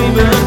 remember